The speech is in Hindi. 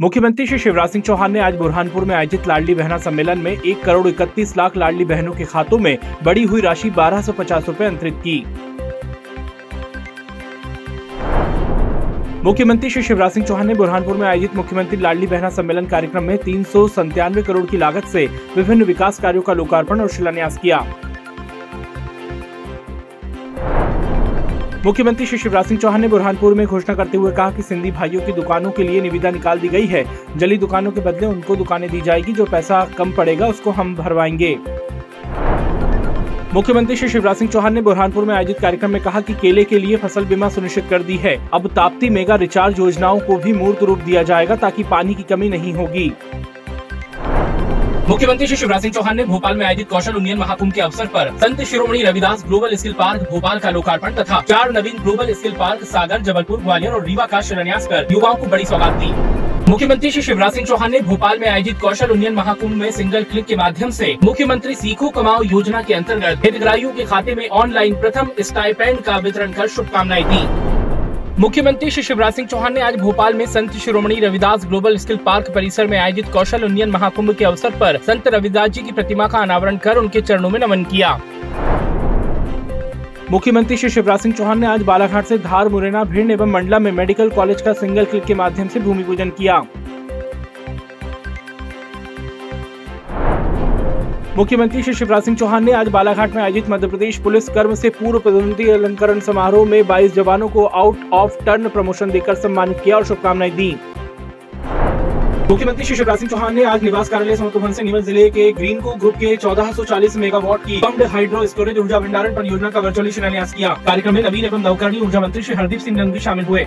मुख्यमंत्री श्री शिवराज सिंह चौहान ने आज बुरहानपुर में आयोजित लाडली बहना सम्मेलन में एक करोड़ इकतीस लाख लाडली बहनों के खातों में बड़ी हुई राशि बारह सौ पचास रूपए अंतरित की। मुख्यमंत्री श्री शिवराज सिंह चौहान ने बुरहानपुर में आयोजित मुख्यमंत्री लाडली बहना सम्मेलन कार्यक्रम में तीन करोड़ की लागत से विभिन्न विकास कार्यों का लोकार्पण और शिलान्यास किया। मुख्यमंत्री श्री शिवराज सिंह चौहान ने बुरहानपुर में घोषणा करते हुए कहा कि सिंधी भाइयों की दुकानों के लिए निविदा निकाल दी गई है। जली दुकानों के बदले उनको दुकानें दी जाएगी, जो पैसा कम पड़ेगा, उसको हम भरवाएँगे। मुख्यमंत्री श्री शिवराज सिंह चौहान ने बुरहानपुर में आयोजित कार्यक्रम में कहा कि केले के लिए फ़सल बीमा सुनिश्चित कर दी है। अब ताप्ती मेगा रिचार्ज योजनाओं को भी मूर्त रूप दिया जाएगा, ताकि पानी की कमी नहीं होगी। मुख्यमंत्री श्री शिवराज सिंह चौहान ने भोपाल में आयोजित कौशल उन्नयन महाकुंभ के अवसर पर Sant Shiromani Ravidas global skill park Bhopal का लोकार्पण तथा चार नवीन global skill park Sagar, Jabalpur, Gwalior और रीवा का शिलान्यास कर युवाओं को बड़ी सौगात दी। मुख्यमंत्री श्री शिवराज सिंह चौहान ने भोपाल में आयोजित कौशल उन्नयन महाकुंभ में सिंगल क्लिक के माध्यम से मुख्यमंत्री सीखो कमाओ योजना के अंतर्गत हितग्राहियों के खाते में ऑनलाइन प्रथम स्टाइपेंड का वितरण कर शुभकामनाएँ दी। मुख्यमंत्री श्री शिवराज सिंह चौहान ने आज भोपाल में Sant Shiromani Ravidas global skill park परिसर में आयोजित कौशल उन्नयन महाकुंभ के अवसर पर संत रविदास जी की प्रतिमा का अनावरण कर उनके चरणों में नमन किया। मुख्यमंत्री श्री शिवराज सिंह चौहान ने आज बालाघाट से धार मुरैना, भिंड एवं मंडला में मेडिकल कॉलेज का सिंगल क्लिक के माध्यम से भूमि पूजन किया। मुख्यमंत्री श्री शिवराज सिंह चौहान ने आज बालाघाट में आयोजित मध्य प्रदेश पुलिस कर्म से पूर्व पदोन्नति अलंकरण समारोह में 22 जवानों को आउट ऑफ़ टर्न प्रमोशन देकर सम्मानित किया और शुभकामनाएँ दी। मुख्यमंत्री श्री शिवराज सिंह चौहान ने आज निवास कार्यालय समतुभन से नीमच ज़िले के ग्रीन को ग्रुप के 1440 मेगावाट की पंप्ड हाइड्रो स्टोरेज ऊर्जा भंडारण परियोजना का वर्चुअली शिलान्यास किया। कार्यक्रम में नवीन एवं नवकरणीय ऊर्जा मंत्री श्री हरदीप सिंह नंदी शामिल हुए।